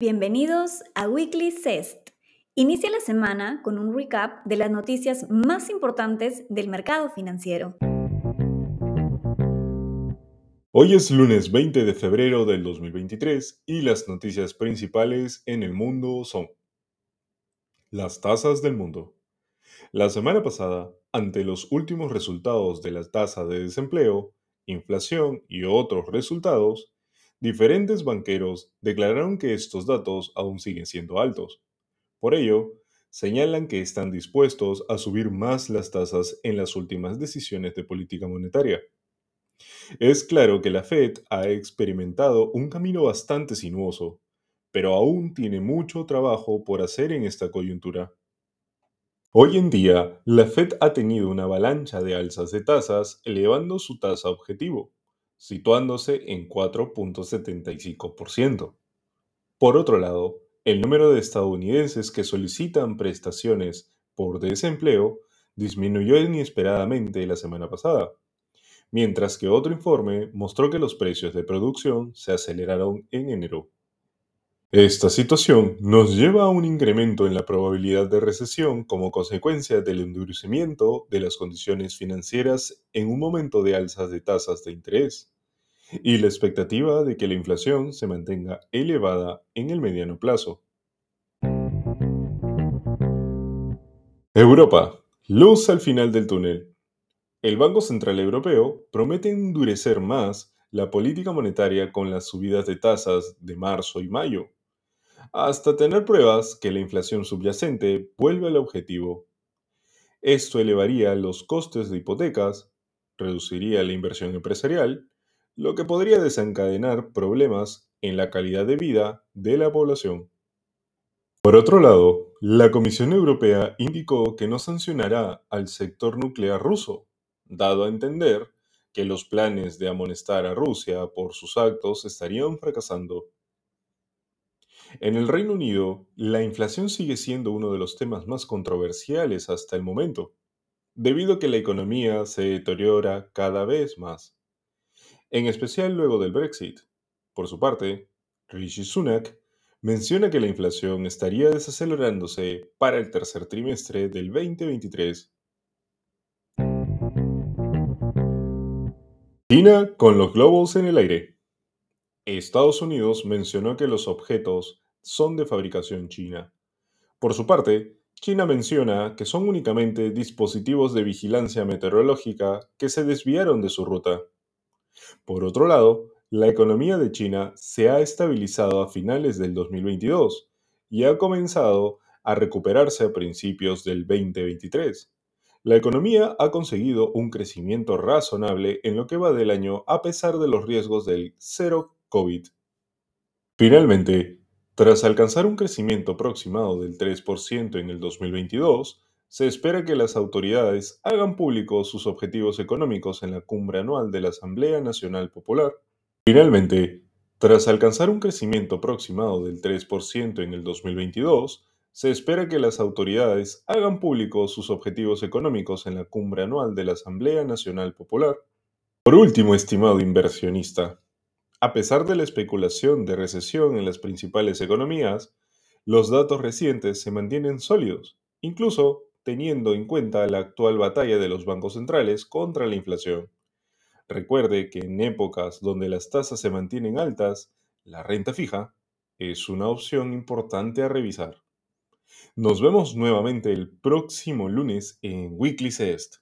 Bienvenidos a Weekly CEST. Inicia la semana con un recap de las noticias más importantes del mercado financiero. Hoy es lunes 20 de febrero del 2023 y las noticias principales en el mundo son las tasas del mundo. La semana pasada, ante los últimos resultados de la tasa de desempleo, inflación y otros resultados, Diferentes banqueros declararon que estos datos aún siguen siendo altos. Por ello, señalan que están dispuestos a subir más las tasas en las últimas decisiones de política monetaria. Es claro que la Fed ha experimentado un camino bastante sinuoso, pero aún tiene mucho trabajo por hacer en esta coyuntura. Hoy en día, la Fed ha tenido una avalancha de alzas de tasas, elevando su tasa objetivo situándose en 4.75%. Por otro lado, el número de estadounidenses que solicitan prestaciones por desempleo disminuyó inesperadamente la semana pasada, mientras que otro informe mostró que los precios de producción se aceleraron en enero. Esta situación nos lleva a un incremento en la probabilidad de recesión como consecuencia del endurecimiento de las condiciones financieras en un momento de alzas de tasas de interés y la expectativa de que la inflación se mantenga elevada en el mediano plazo. Europa. Luz al final del túnel. El Banco Central Europeo promete endurecer más la política monetaria con las subidas de tasas de marzo y mayo hasta tener pruebas que la inflación subyacente vuelve al objetivo. Esto elevaría los costes de hipotecas, reduciría la inversión empresarial, lo que podría desencadenar problemas en la calidad de vida de la población. Por otro lado, la Comisión Europea indicó que no sancionará al sector nuclear ruso, dado a entender que los planes de amonestar a Rusia por sus actos estarían fracasando. En el Reino Unido, la inflación sigue siendo uno de los temas más controversiales hasta el momento, debido a que la economía se deteriora cada vez más, en especial luego del Brexit. Por su parte, Rishi Sunak menciona que la inflación estaría desacelerándose para el tercer trimestre del 2023. China con los globos en el aire. Estados Unidos mencionó que los objetos son de fabricación china. Por su parte, China menciona que son únicamente dispositivos de vigilancia meteorológica que se desviaron de su ruta. Por otro lado, la economía de China se ha estabilizado a finales del 2022 y ha comenzado a recuperarse a principios del 2023. La economía ha conseguido un crecimiento razonable en lo que va del año a pesar de los riesgos del cero COVID. Finalmente, tras alcanzar un crecimiento aproximado del 3% en el 2022, se espera que las autoridades hagan públicos sus objetivos económicos en la cumbre anual de la Asamblea Nacional Popular. Finalmente, tras alcanzar un crecimiento aproximado del 3% en el 2022, se espera que las autoridades hagan públicos sus objetivos económicos en la cumbre anual de la Asamblea Nacional Popular. Por último, estimado inversionista, a pesar de la especulación de recesión en las principales economías, los datos recientes se mantienen sólidos, incluso teniendo en cuenta la actual batalla de los bancos centrales contra la inflación. Recuerde que en épocas donde las tasas se mantienen altas, la renta fija es una opción importante a revisar. Nos vemos nuevamente el próximo lunes en Weekly Cest.